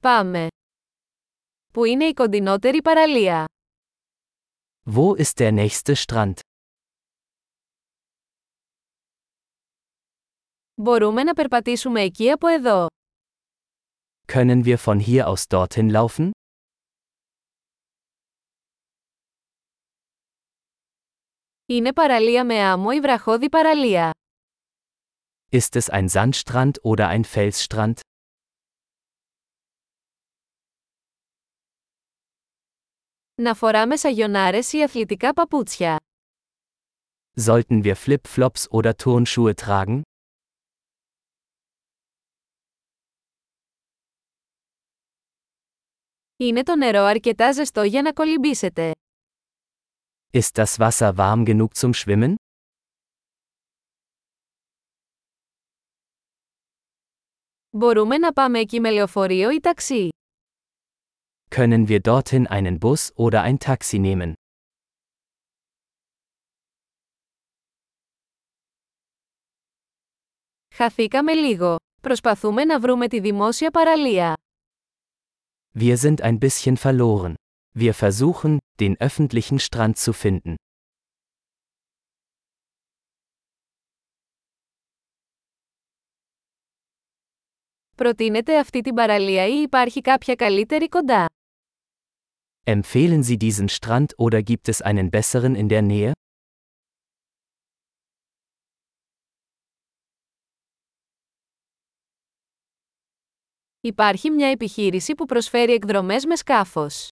Πάμε. Πού είναι η κοντινότερη παραλία? Wo ist der nächste Strand? Μπορούμε να περπατήσουμε εκεί από εδώ. Können wir von hier aus dorthin laufen? Είναι παραλία με άμμο ή βραχώδη παραλία. Ist es ein Sandstrand oder ein Felsstrand? Να φοράμε σαγιονάρες ή αθλητικά παπούτσια. Sollten wir Flip-Flops oder Turnschuhe tragen? Είναι το νερό αρκετά ζεστό για να κολυμπήσετε. Ist das Wasser warm genug zum Schwimmen? Μπορούμε να πάμε εκεί με λεωφορείο ή ταξί. Können wir dorthin einen Bus oder ein Taxi nehmen? Χαθήκαμε λίγο. Προσπαθούμε να βρούμε τη δημόσια παραλία. Wir sind ein bisschen verloren. Wir versuchen, den öffentlichen Strand zu finden. Προτείνετε αυτή την παραλία ή υπάρχει κάποια καλύτερη κοντά. Empfehlen Sie diesen Strand oder gibt es einen besseren in der Nähe? Υπάρχει μια επιχείρηση που προσφέρει εκδρομές με σκάφος.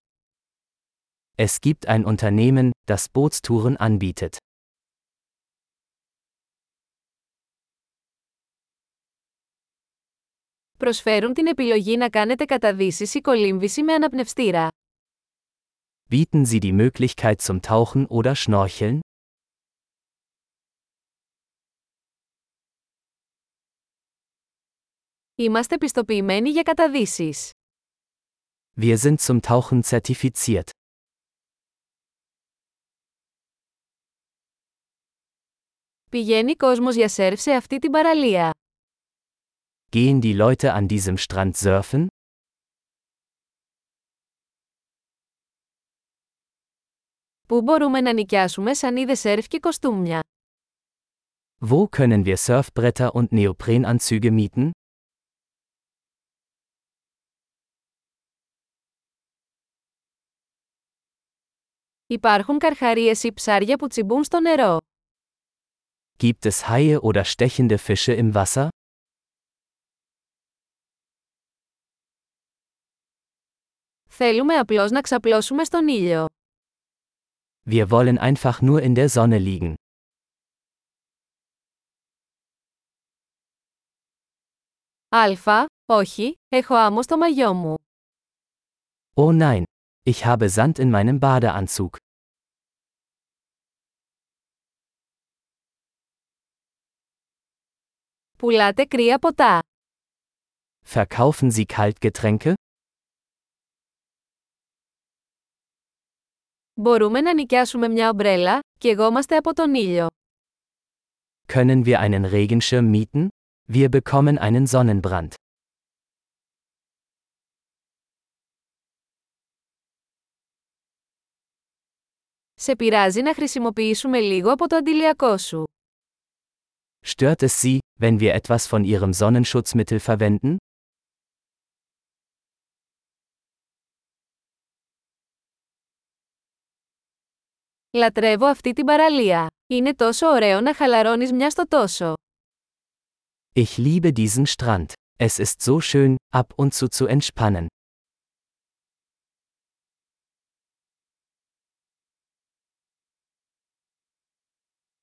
Es gibt ein Unternehmen, das Bootstouren anbietet. Προσφέρουν την επιλογή να κάνετε καταδύσεις ή κολύμβηση με αναπνευστήρα. Bieten Sie die Möglichkeit zum Tauchen oder Schnorcheln? Είμαστε πιστοποιημένοι για καταδύσεις. Wir sind zum Tauchen zertifiziert. Πηγαίνει κόσμος για σερφ σε αυτή την παραλία. Gehen die Leute an diesem Strand surfen? Πού μπορούμε να νοικιάσουμε σανίδε σερφ και κοστούμια. Wo können wir Surfbretter und Neoprenanzüge mieten? Υπάρχουν καρχαρίες ή ψάρια που τσιμπούν στο νερό. Gibt es Haie oder stechende Fische im Wasser? Θέλουμε απλώς να ξαπλώσουμε στον ήλιο. Wir wollen einfach nur in der Sonne liegen. Αλφα, όχι, έχω άμμο στο μαγιό μου. Oh nein, ich habe Sand in meinem Badeanzug. Πουλάτε κρύα ποτά. Verkaufen Sie Kaltgetränke? Μπορούμε να νοικιάσουμε μια ομπρέλα, και εγώμαστε από τον ήλιο. Können wir einen Regenschirm mieten? Wir bekommen einen Sonnenbrand. Σε πειράζει να χρησιμοποιήσουμε λίγο από το αντιλιακό σου. Stört es Sie, wenn wir etwas von Ihrem Sonnenschutzmittel verwenden? Λατρεύω αυτή την παραλία. Είναι τόσο ωραίο να χαλαρώνεις μια στο τόσο. Ich liebe diesen Strand. Es ist so schön, ab und zu zu entspannen.